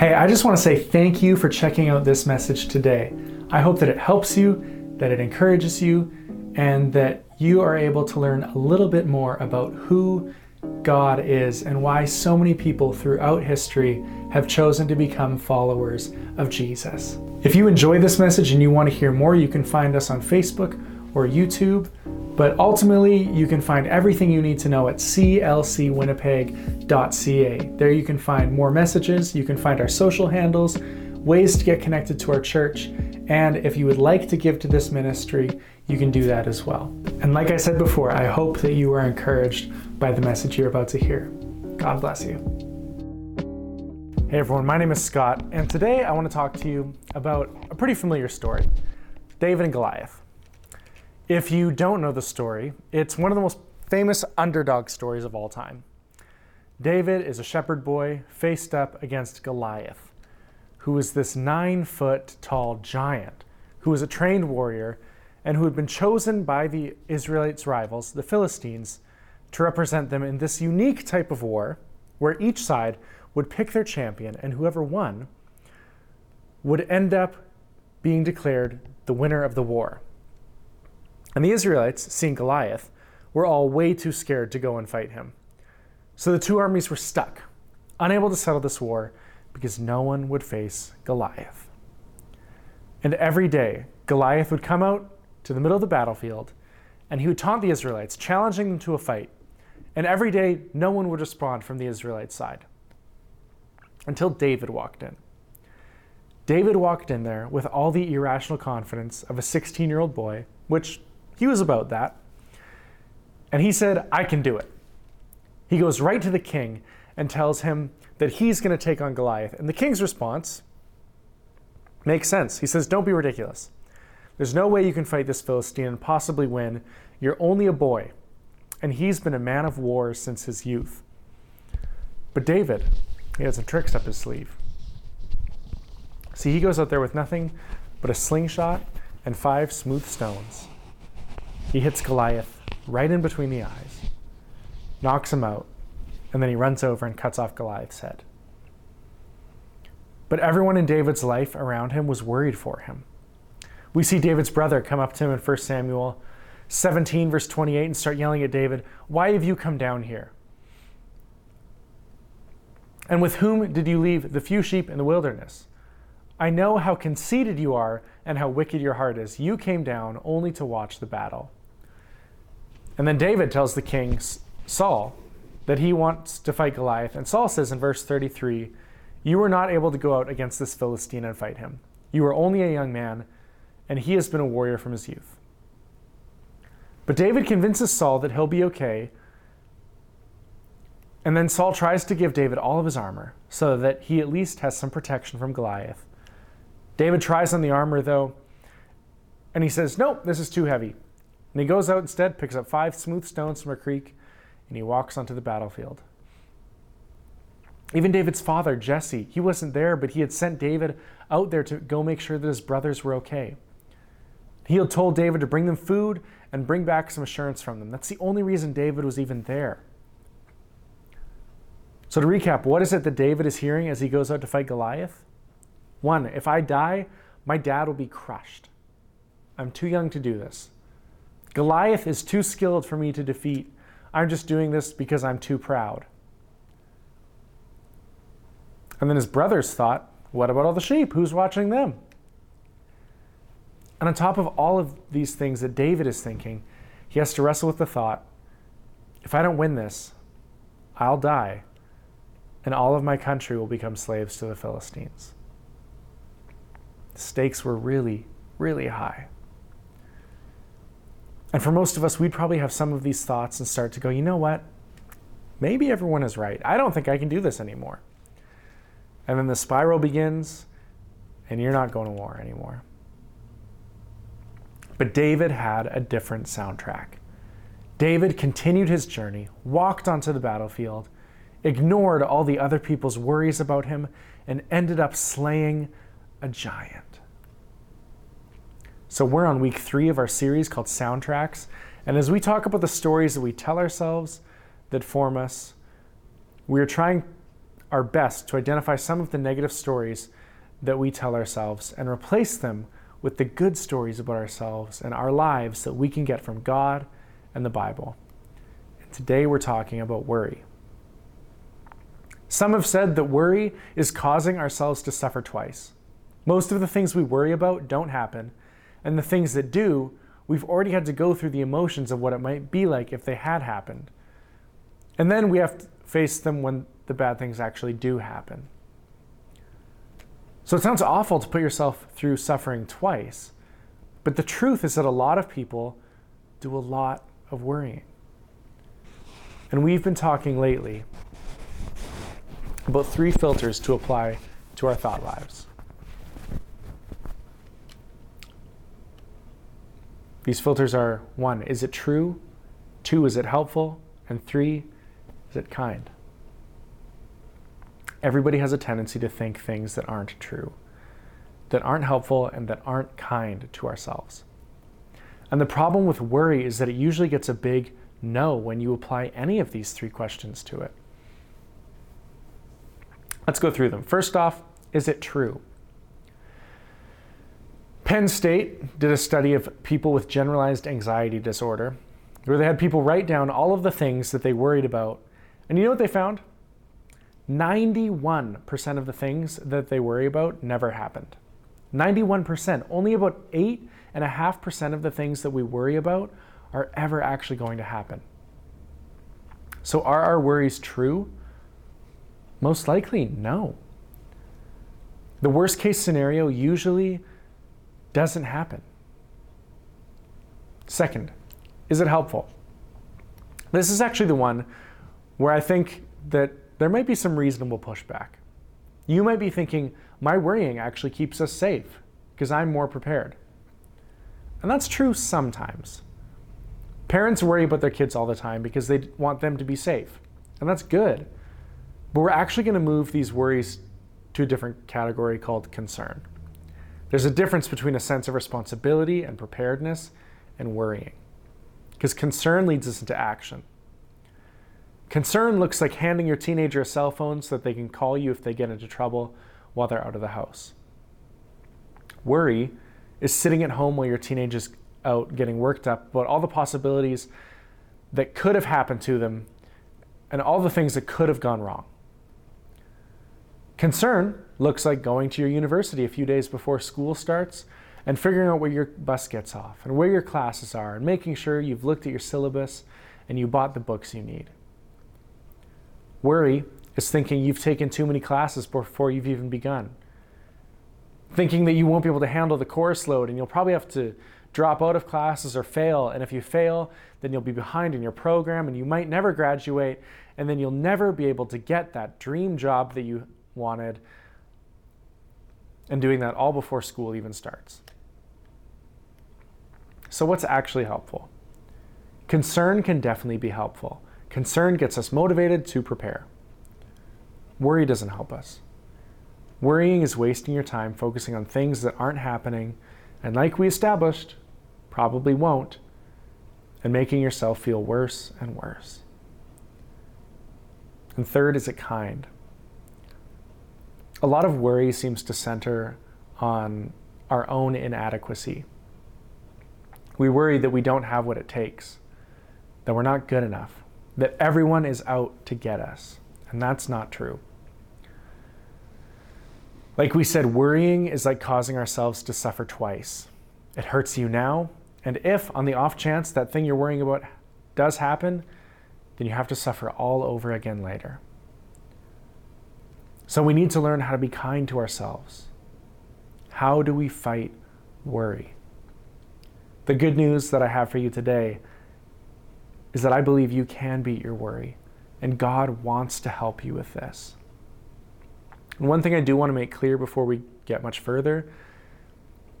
Hey, I just want to say thank you for checking out this message today. I hope that it helps you, that it encourages you, and that you are able to learn a little bit more about who God is and why so many people throughout history have chosen to become followers of Jesus. If you enjoy this message and you want to hear more, you can find us on Facebook or YouTube. But ultimately, you can find everything you need to know at clcwinnipeg.ca. There you can find more messages, you can find our social handles, ways to get connected to our church, and if you would like to give to this ministry, you can do that as well. And like I said before, I hope that you are encouraged by the message you're about to hear. God bless you. Hey everyone, my name is Scott, and today I want to talk to you about a pretty familiar story David and Goliath. If you don't know the story, it's one of the most famous underdog stories of all time. David is a shepherd boy faced up against Goliath, who is this nine foot tall giant who was a trained warrior and who had been chosen by the Israelites' rivals, the Philistines, to represent them in this unique type of war where each side would pick their champion, and whoever won would end up being declared the winner of the war. And the Israelites, seeing Goliath, were all way too scared to go and fight him. So the two armies were stuck, unable to settle this war because no one would face Goliath. And every day, Goliath would come out to the middle of the battlefield and he would taunt the Israelites, challenging them to a fight. And every day, no one would respond from the Israelite side until David walked in. David walked in there with all the irrational confidence of a 16 year old boy, which he was about that. And he said, I can do it. He goes right to the king and tells him that he's going to take on Goliath. And the king's response makes sense. He says, Don't be ridiculous. There's no way you can fight this Philistine and possibly win. You're only a boy, and he's been a man of war since his youth. But David, he had some tricks up his sleeve. See, he goes out there with nothing but a slingshot and five smooth stones. He hits Goliath right in between the eyes, knocks him out, and then he runs over and cuts off Goliath's head. But everyone in David's life around him was worried for him. We see David's brother come up to him in 1 Samuel 17, verse 28, and start yelling at David, Why have you come down here? And with whom did you leave the few sheep in the wilderness? I know how conceited you are and how wicked your heart is. You came down only to watch the battle. And then David tells the king, Saul, that he wants to fight Goliath. And Saul says in verse 33, You were not able to go out against this Philistine and fight him. You were only a young man, and he has been a warrior from his youth. But David convinces Saul that he'll be okay and then Saul tries to give David all of his armor so that he at least has some protection from Goliath. David tries on the armor though, and he says, Nope, this is too heavy. And he goes out instead, picks up five smooth stones from a creek, and he walks onto the battlefield. Even David's father, Jesse, he wasn't there, but he had sent David out there to go make sure that his brothers were okay. He had told David to bring them food and bring back some assurance from them. That's the only reason David was even there. So, to recap, what is it that David is hearing as he goes out to fight Goliath? One, if I die, my dad will be crushed. I'm too young to do this. Goliath is too skilled for me to defeat. I'm just doing this because I'm too proud. And then his brothers thought, what about all the sheep? Who's watching them? And on top of all of these things that David is thinking, he has to wrestle with the thought if I don't win this, I'll die and all of my country will become slaves to the Philistines. The stakes were really, really high. And for most of us, we'd probably have some of these thoughts and start to go, you know what? Maybe everyone is right. I don't think I can do this anymore. And then the spiral begins, and you're not going to war anymore. But David had a different soundtrack. David continued his journey, walked onto the battlefield, ignored all the other people's worries about him, and ended up slaying a giant. So, we're on week three of our series called Soundtracks. And as we talk about the stories that we tell ourselves that form us, we are trying our best to identify some of the negative stories that we tell ourselves and replace them with the good stories about ourselves and our lives that we can get from God and the Bible. And today we're talking about worry. Some have said that worry is causing ourselves to suffer twice. Most of the things we worry about don't happen, and the things that do, we've already had to go through the emotions of what it might be like if they had happened. And then we have to face them when the bad things actually do happen. So it sounds awful to put yourself through suffering twice, but the truth is that a lot of people do a lot of worrying. And we've been talking lately about three filters to apply to our thought lives. These filters are one, is it true? Two, is it helpful? And three, is it kind? Everybody has a tendency to think things that aren't true, that aren't helpful, and that aren't kind to ourselves. And the problem with worry is that it usually gets a big no when you apply any of these three questions to it. Let's go through them. First off, is it true? Penn State did a study of people with generalized anxiety disorder where they had people write down all of the things that they worried about. And you know what they found? 91% of the things that they worry about never happened. 91%. Only about 8.5% of the things that we worry about are ever actually going to happen. So, are our worries true? Most likely, no. The worst case scenario usually doesn't happen. Second, is it helpful? This is actually the one where I think that there might be some reasonable pushback. You might be thinking, my worrying actually keeps us safe because I'm more prepared. And that's true sometimes. Parents worry about their kids all the time because they want them to be safe. And that's good. But we're actually going to move these worries to a different category called concern. There's a difference between a sense of responsibility and preparedness and worrying. Because concern leads us into action. Concern looks like handing your teenager a cell phone so that they can call you if they get into trouble while they're out of the house. Worry is sitting at home while your teenager's out getting worked up about all the possibilities that could have happened to them and all the things that could have gone wrong. Concern looks like going to your university a few days before school starts and figuring out where your bus gets off and where your classes are and making sure you've looked at your syllabus and you bought the books you need. Worry is thinking you've taken too many classes before you've even begun. Thinking that you won't be able to handle the course load and you'll probably have to drop out of classes or fail. And if you fail, then you'll be behind in your program and you might never graduate. And then you'll never be able to get that dream job that you wanted. And doing that all before school even starts. So, what's actually helpful? Concern can definitely be helpful. Concern gets us motivated to prepare. Worry doesn't help us. Worrying is wasting your time focusing on things that aren't happening, and like we established, probably won't, and making yourself feel worse and worse. And third, is it kind? A lot of worry seems to center on our own inadequacy. We worry that we don't have what it takes, that we're not good enough, that everyone is out to get us. And that's not true. Like we said, worrying is like causing ourselves to suffer twice. It hurts you now, and if, on the off chance, that thing you're worrying about does happen, then you have to suffer all over again later. So we need to learn how to be kind to ourselves. How do we fight worry? The good news that I have for you today is that I believe you can beat your worry, and God wants to help you with this. And one thing I do want to make clear before we get much further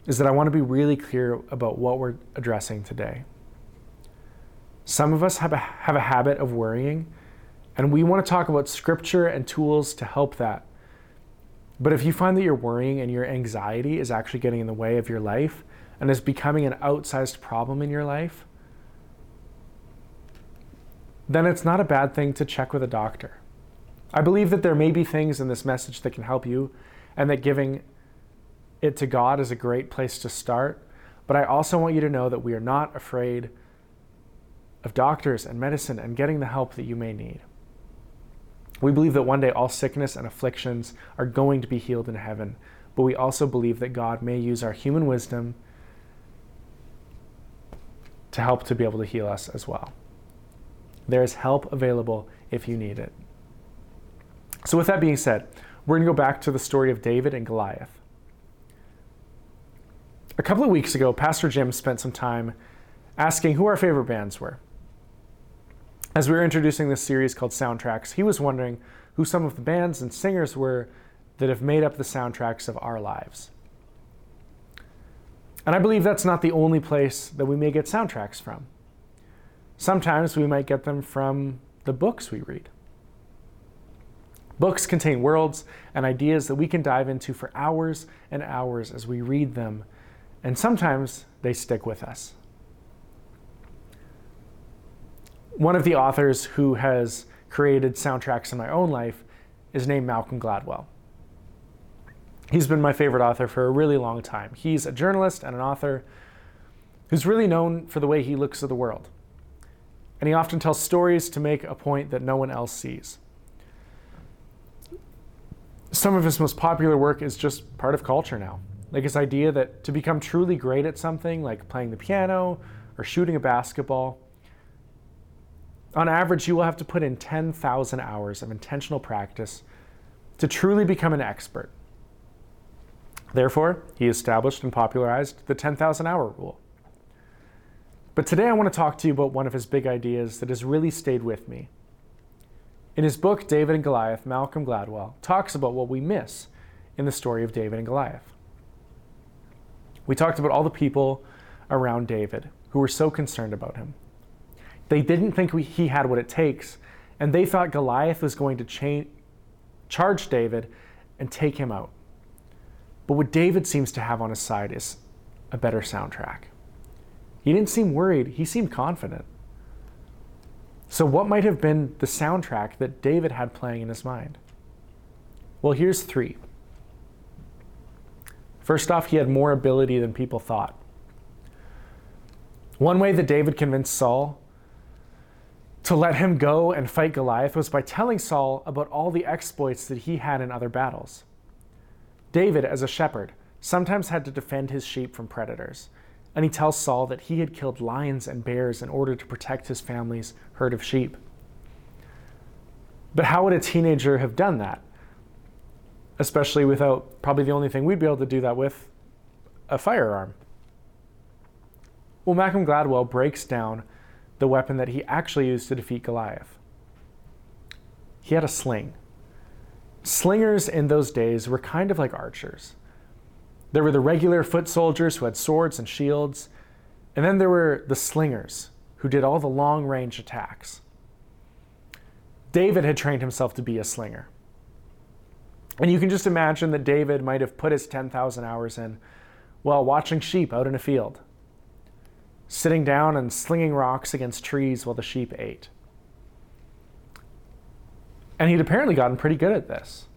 is that I want to be really clear about what we're addressing today. Some of us have a, have a habit of worrying, and we want to talk about scripture and tools to help that. But if you find that your worrying and your anxiety is actually getting in the way of your life and is becoming an outsized problem in your life, then it's not a bad thing to check with a doctor. I believe that there may be things in this message that can help you, and that giving it to God is a great place to start. But I also want you to know that we are not afraid of doctors and medicine and getting the help that you may need. We believe that one day all sickness and afflictions are going to be healed in heaven, but we also believe that God may use our human wisdom to help to be able to heal us as well. There is help available if you need it. So, with that being said, we're going to go back to the story of David and Goliath. A couple of weeks ago, Pastor Jim spent some time asking who our favorite bands were. As we were introducing this series called Soundtracks, he was wondering who some of the bands and singers were that have made up the soundtracks of our lives. And I believe that's not the only place that we may get soundtracks from. Sometimes we might get them from the books we read. Books contain worlds and ideas that we can dive into for hours and hours as we read them, and sometimes they stick with us. One of the authors who has created soundtracks in my own life is named Malcolm Gladwell. He's been my favorite author for a really long time. He's a journalist and an author who's really known for the way he looks at the world. And he often tells stories to make a point that no one else sees some of his most popular work is just part of culture now. Like his idea that to become truly great at something, like playing the piano or shooting a basketball, on average, you will have to put in 10,000 hours of intentional practice to truly become an expert. Therefore, he established and popularized the 10,000 hour rule. But today I want to talk to you about one of his big ideas that has really stayed with me in his book, David and Goliath, Malcolm Gladwell talks about what we miss in the story of David and Goliath. We talked about all the people around David who were so concerned about him. They didn't think we, he had what it takes, and they thought Goliath was going to cha- charge David and take him out. But what David seems to have on his side is a better soundtrack. He didn't seem worried, he seemed confident. So, what might have been the soundtrack that David had playing in his mind? Well, here's three. First off, he had more ability than people thought. One way that David convinced Saul to let him go and fight Goliath was by telling Saul about all the exploits that he had in other battles. David, as a shepherd, sometimes had to defend his sheep from predators and he tells Saul that he had killed lions and bears in order to protect his family's herd of sheep. But how would a teenager have done that? Especially without probably the only thing we'd be able to do that with a firearm. Well, Malcolm Gladwell breaks down the weapon that he actually used to defeat Goliath. He had a sling. Slingers in those days were kind of like archers. There were the regular foot soldiers who had swords and shields, and then there were the slingers who did all the long range attacks. David had trained himself to be a slinger. And you can just imagine that David might have put his 10,000 hours in while watching sheep out in a field, sitting down and slinging rocks against trees while the sheep ate. And he'd apparently gotten pretty good at this.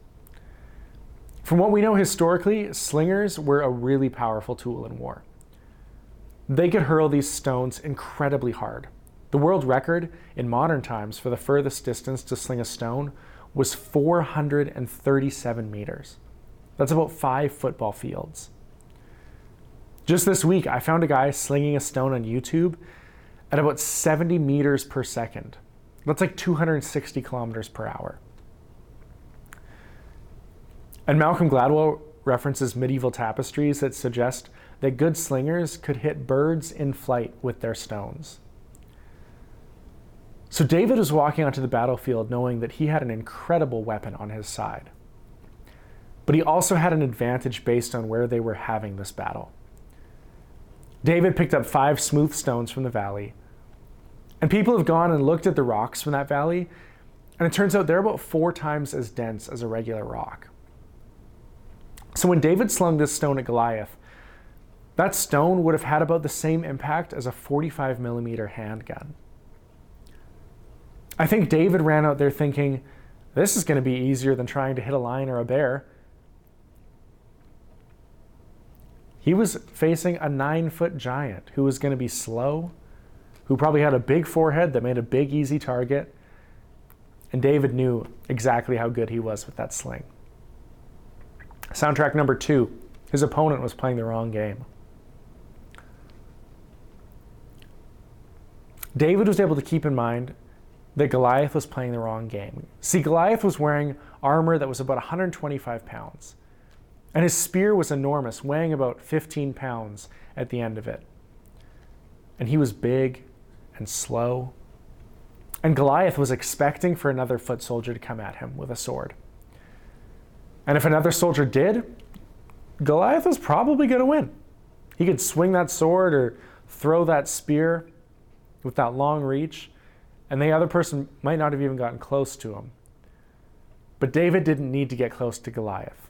From what we know historically, slingers were a really powerful tool in war. They could hurl these stones incredibly hard. The world record in modern times for the furthest distance to sling a stone was 437 meters. That's about five football fields. Just this week, I found a guy slinging a stone on YouTube at about 70 meters per second. That's like 260 kilometers per hour. And Malcolm Gladwell references medieval tapestries that suggest that good slingers could hit birds in flight with their stones. So David was walking onto the battlefield knowing that he had an incredible weapon on his side. But he also had an advantage based on where they were having this battle. David picked up five smooth stones from the valley, and people have gone and looked at the rocks from that valley, and it turns out they're about four times as dense as a regular rock. So when David slung this stone at Goliath, that stone would have had about the same impact as a 45 millimeter handgun. I think David ran out there thinking, This is going to be easier than trying to hit a lion or a bear. He was facing a nine foot giant who was going to be slow, who probably had a big forehead that made a big, easy target. And David knew exactly how good he was with that sling. Soundtrack number two his opponent was playing the wrong game. David was able to keep in mind that Goliath was playing the wrong game. See, Goliath was wearing armor that was about 125 pounds, and his spear was enormous, weighing about 15 pounds at the end of it. And he was big and slow. And Goliath was expecting for another foot soldier to come at him with a sword. And if another soldier did, Goliath was probably going to win. He could swing that sword or throw that spear with that long reach, and the other person might not have even gotten close to him. But David didn't need to get close to Goliath.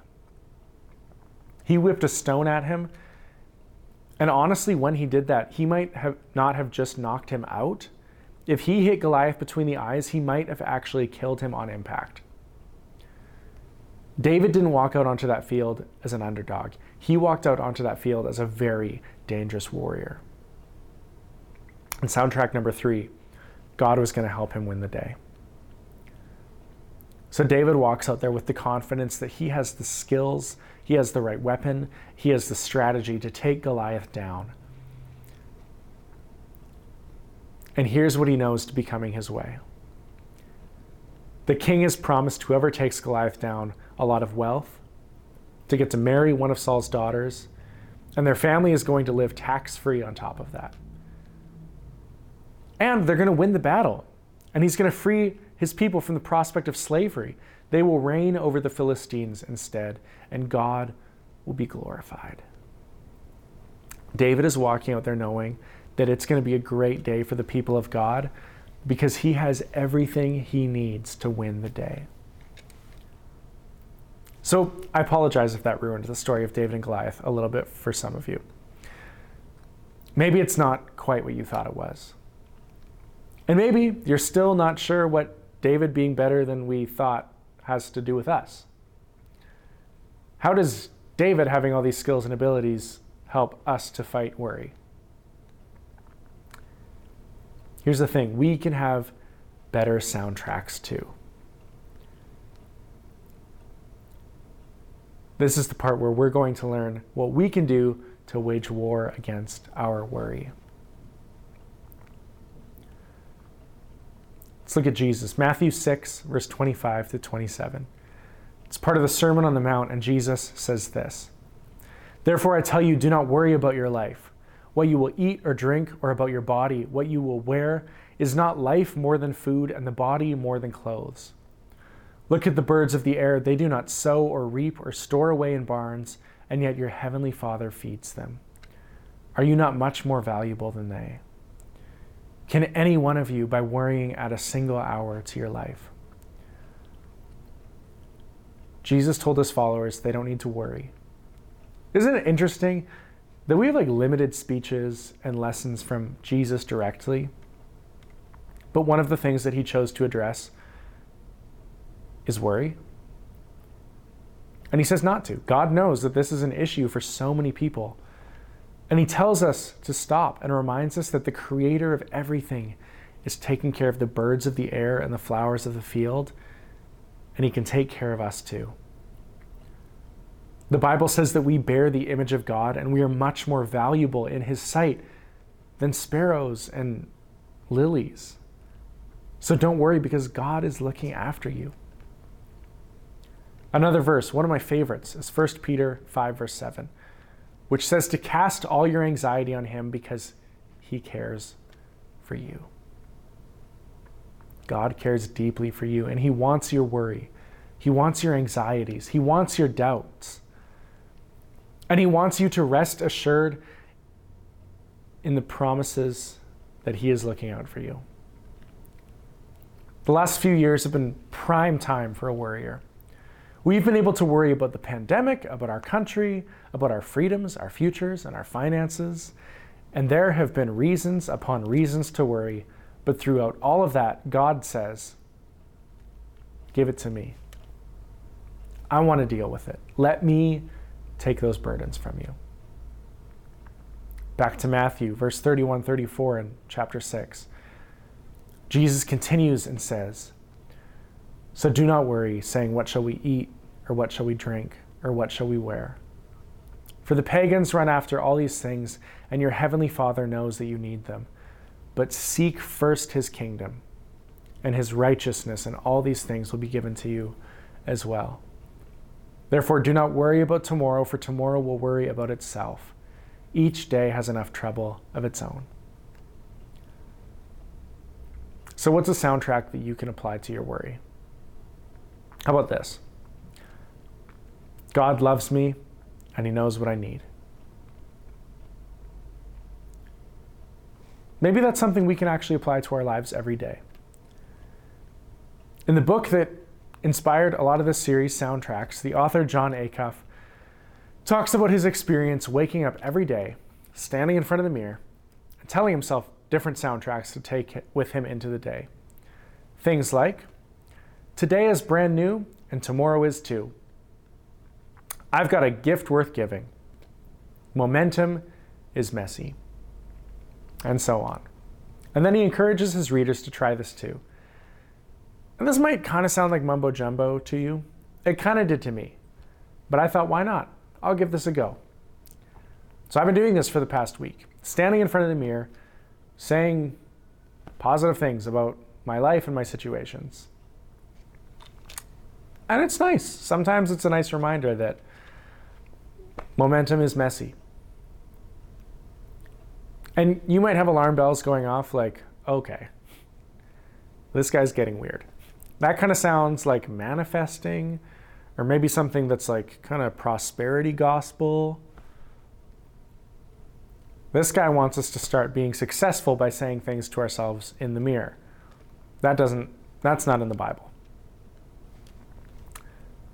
He whipped a stone at him, and honestly, when he did that, he might have not have just knocked him out. If he hit Goliath between the eyes, he might have actually killed him on impact. David didn't walk out onto that field as an underdog. He walked out onto that field as a very dangerous warrior. And soundtrack number three God was going to help him win the day. So David walks out there with the confidence that he has the skills, he has the right weapon, he has the strategy to take Goliath down. And here's what he knows to be coming his way. The king has promised whoever takes Goliath down a lot of wealth, to get to marry one of Saul's daughters, and their family is going to live tax free on top of that. And they're going to win the battle. And he's going to free his people from the prospect of slavery. They will reign over the Philistines instead, and God will be glorified. David is walking out there knowing that it's going to be a great day for the people of God because he has everything he needs to win the day. So I apologize if that ruined the story of David and Goliath a little bit for some of you. Maybe it's not quite what you thought it was. And maybe you're still not sure what David being better than we thought has to do with us. How does David having all these skills and abilities help us to fight worry? Here's the thing we can have better soundtracks too. This is the part where we're going to learn what we can do to wage war against our worry. Let's look at Jesus. Matthew 6, verse 25 to 27. It's part of the Sermon on the Mount, and Jesus says this Therefore, I tell you, do not worry about your life, what you will eat or drink, or about your body, what you will wear. Is not life more than food, and the body more than clothes? Look at the birds of the air. They do not sow or reap or store away in barns, and yet your heavenly Father feeds them. Are you not much more valuable than they? Can any one of you, by worrying, add a single hour to your life? Jesus told his followers they don't need to worry. Isn't it interesting that we have like limited speeches and lessons from Jesus directly? But one of the things that he chose to address is worry. And he says not to. God knows that this is an issue for so many people. And he tells us to stop and reminds us that the creator of everything is taking care of the birds of the air and the flowers of the field, and he can take care of us too. The Bible says that we bear the image of God and we are much more valuable in his sight than sparrows and lilies. So don't worry because God is looking after you. Another verse, one of my favorites, is 1 Peter 5, verse 7 which says to cast all your anxiety on him because he cares for you. God cares deeply for you, and he wants your worry. He wants your anxieties. He wants your doubts. And he wants you to rest assured in the promises that he is looking out for you. The last few years have been prime time for a worrier. We've been able to worry about the pandemic, about our country, about our freedoms, our futures, and our finances. And there have been reasons upon reasons to worry. But throughout all of that, God says, Give it to me. I want to deal with it. Let me take those burdens from you. Back to Matthew, verse 31 34 in chapter 6. Jesus continues and says, So do not worry, saying, What shall we eat, or what shall we drink, or what shall we wear? For the pagans run after all these things, and your heavenly Father knows that you need them. But seek first his kingdom and his righteousness, and all these things will be given to you as well. Therefore, do not worry about tomorrow, for tomorrow will worry about itself. Each day has enough trouble of its own. So, what's a soundtrack that you can apply to your worry? How about this? God loves me and He knows what I need. Maybe that's something we can actually apply to our lives every day. In the book that inspired a lot of this series, Soundtracks, the author Jon Acuff talks about his experience waking up every day, standing in front of the mirror, and telling himself different soundtracks to take with him into the day. Things like, Today is brand new, and tomorrow is too. I've got a gift worth giving. Momentum is messy. And so on. And then he encourages his readers to try this too. And this might kind of sound like mumbo jumbo to you. It kind of did to me. But I thought, why not? I'll give this a go. So I've been doing this for the past week, standing in front of the mirror, saying positive things about my life and my situations. And it's nice. Sometimes it's a nice reminder that momentum is messy. And you might have alarm bells going off like, okay, this guy's getting weird. That kind of sounds like manifesting, or maybe something that's like kind of prosperity gospel. This guy wants us to start being successful by saying things to ourselves in the mirror. That doesn't, that's not in the Bible.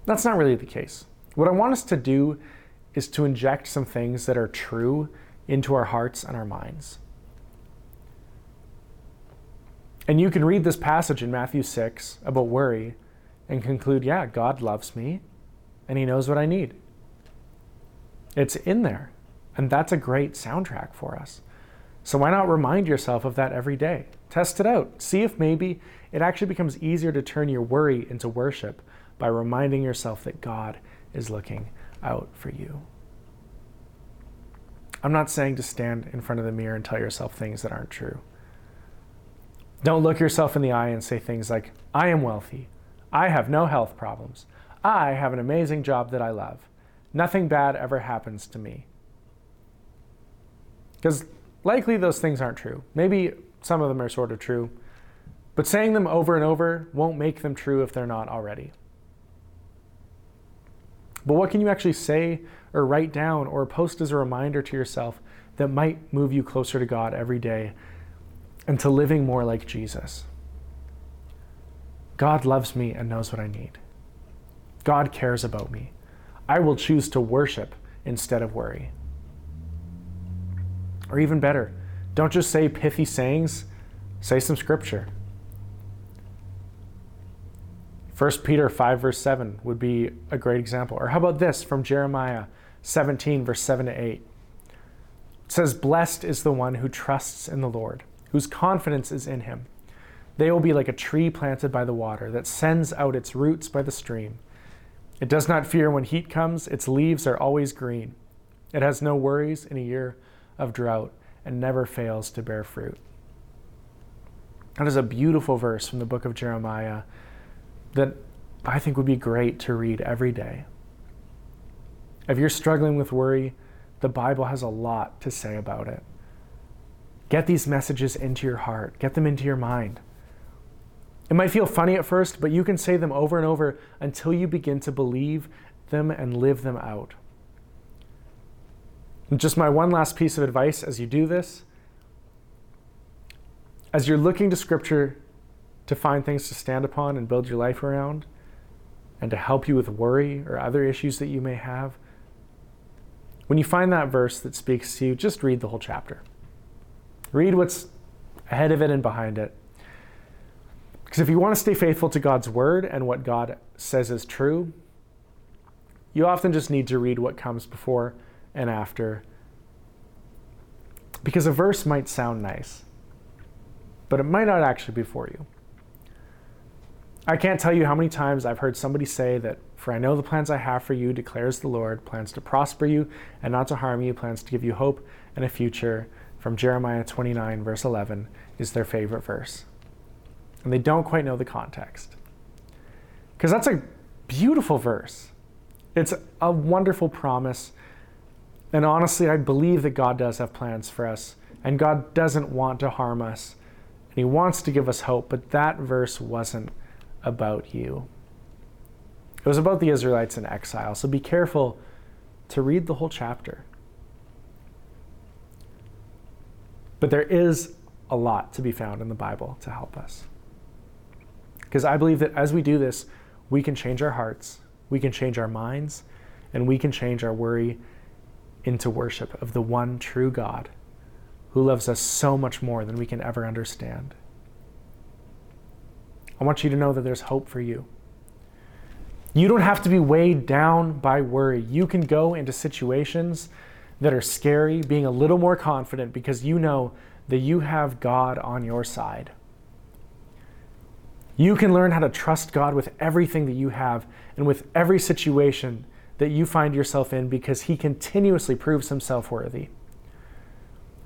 That's not really the case. What I want us to do is to inject some things that are true into our hearts and our minds. And you can read this passage in Matthew 6 about worry and conclude, yeah, God loves me and he knows what I need. It's in there. And that's a great soundtrack for us. So why not remind yourself of that every day? Test it out. See if maybe it actually becomes easier to turn your worry into worship by reminding yourself that God is looking out for you. I'm not saying to stand in front of the mirror and tell yourself things that aren't true. Don't look yourself in the eye and say things like, I am wealthy. I have no health problems. I have an amazing job that I love. Nothing bad ever happens to me. Because likely those things aren't true. Maybe some of them are sort of true. But saying them over and over won't make them true if they're not already. But what can you actually say or write down or post as a reminder to yourself that might move you closer to God every day and to living more like Jesus? God loves me and knows what I need. God cares about me. I will choose to worship instead of worry. Or even better, don't just say pithy sayings, say some scripture. 1 Peter 5, verse 7 would be a great example. Or how about this from Jeremiah 17, verse 7 to 8? It says, Blessed is the one who trusts in the Lord, whose confidence is in him. They will be like a tree planted by the water that sends out its roots by the stream. It does not fear when heat comes, its leaves are always green. It has no worries in a year of drought and never fails to bear fruit. That is a beautiful verse from the book of Jeremiah that I think would be great to read every day. If you're struggling with worry, the Bible has a lot to say about it. Get these messages into your heart, get them into your mind. It might feel funny at first, but you can say them over and over until you begin to believe them and live them out. And just my one last piece of advice as you do this as you're looking to Scripture to find things to stand upon and build your life around, and to help you with worry or other issues that you may have, when you find that verse that speaks to you, just read the whole chapter. Read what's ahead of it and behind it. Because if you want to stay faithful to God's word and what God says is true, you often just need to read what comes before and after. Because a verse might sound nice, but it might not actually be for you. I can't tell you how many times I've heard somebody say that, For I know the plans I have for you, declares the Lord, plans to prosper you and not to harm you, plans to give you hope and a future, from Jeremiah 29, verse 11, is their favorite verse. And they don't quite know the context. Because that's a beautiful verse. It's a wonderful promise. And honestly, I believe that God does have plans for us, and God doesn't want to harm us, and He wants to give us hope, but that verse wasn't about you. It was about the Israelites in exile. So be careful to read the whole chapter. But there is a lot to be found in the Bible to help us. Because I believe that as we do this, we can change our hearts, we can change our minds, and we can change our worry into worship of the one true God who loves us so much more than we can ever understand. I want you to know that there's hope for you. You don't have to be weighed down by worry. You can go into situations that are scary being a little more confident because you know that you have God on your side. You can learn how to trust God with everything that you have and with every situation that you find yourself in because He continuously proves Himself worthy.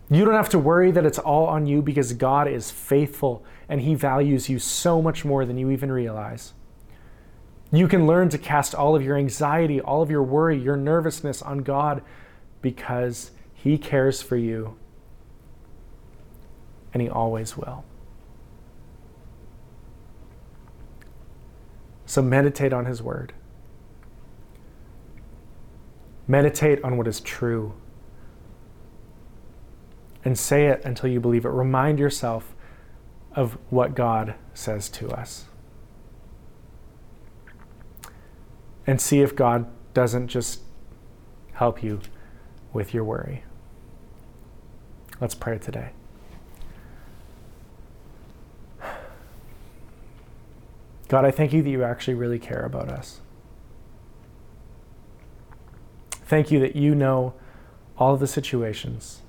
You don't have to worry that it's all on you because God is faithful and He values you so much more than you even realize. You can learn to cast all of your anxiety, all of your worry, your nervousness on God because He cares for you and He always will. So meditate on His Word. Meditate on what is true and say it until you believe it. Remind yourself of what God says to us. And see if God doesn't just help you with your worry. Let's pray today. God, I thank you that you actually really care about us. Thank you that you know all of the situations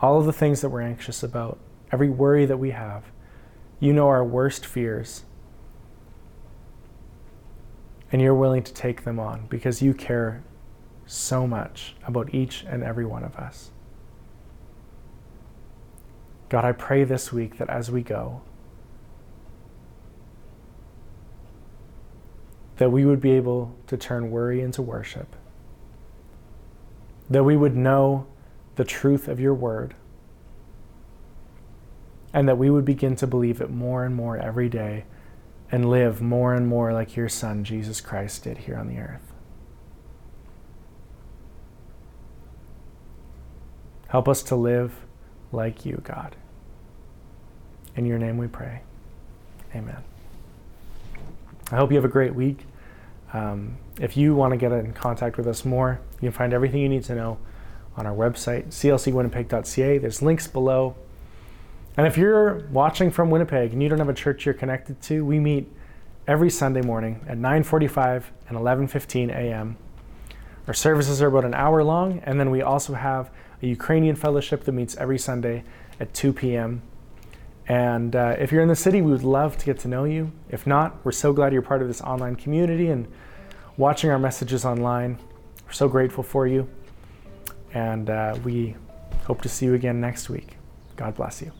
all of the things that we're anxious about, every worry that we have. You know our worst fears. And you're willing to take them on because you care so much about each and every one of us. God, I pray this week that as we go, that we would be able to turn worry into worship, that we would know the truth of your word, and that we would begin to believe it more and more every day and live more and more like your Son, Jesus Christ, did here on the earth. Help us to live like you, God. In your name we pray. Amen. I hope you have a great week. Um, if you want to get in contact with us more, you can find everything you need to know on our website, clcwinnipeg.ca. There's links below. And if you're watching from Winnipeg and you don't have a church you're connected to, we meet every Sunday morning at 9:45 and 11:15 a.m. Our services are about an hour long, and then we also have a Ukrainian fellowship that meets every Sunday at 2 p.m. And uh, if you're in the city, we would love to get to know you. If not, we're so glad you're part of this online community and watching our messages online. We're so grateful for you and uh, we hope to see you again next week. God bless you.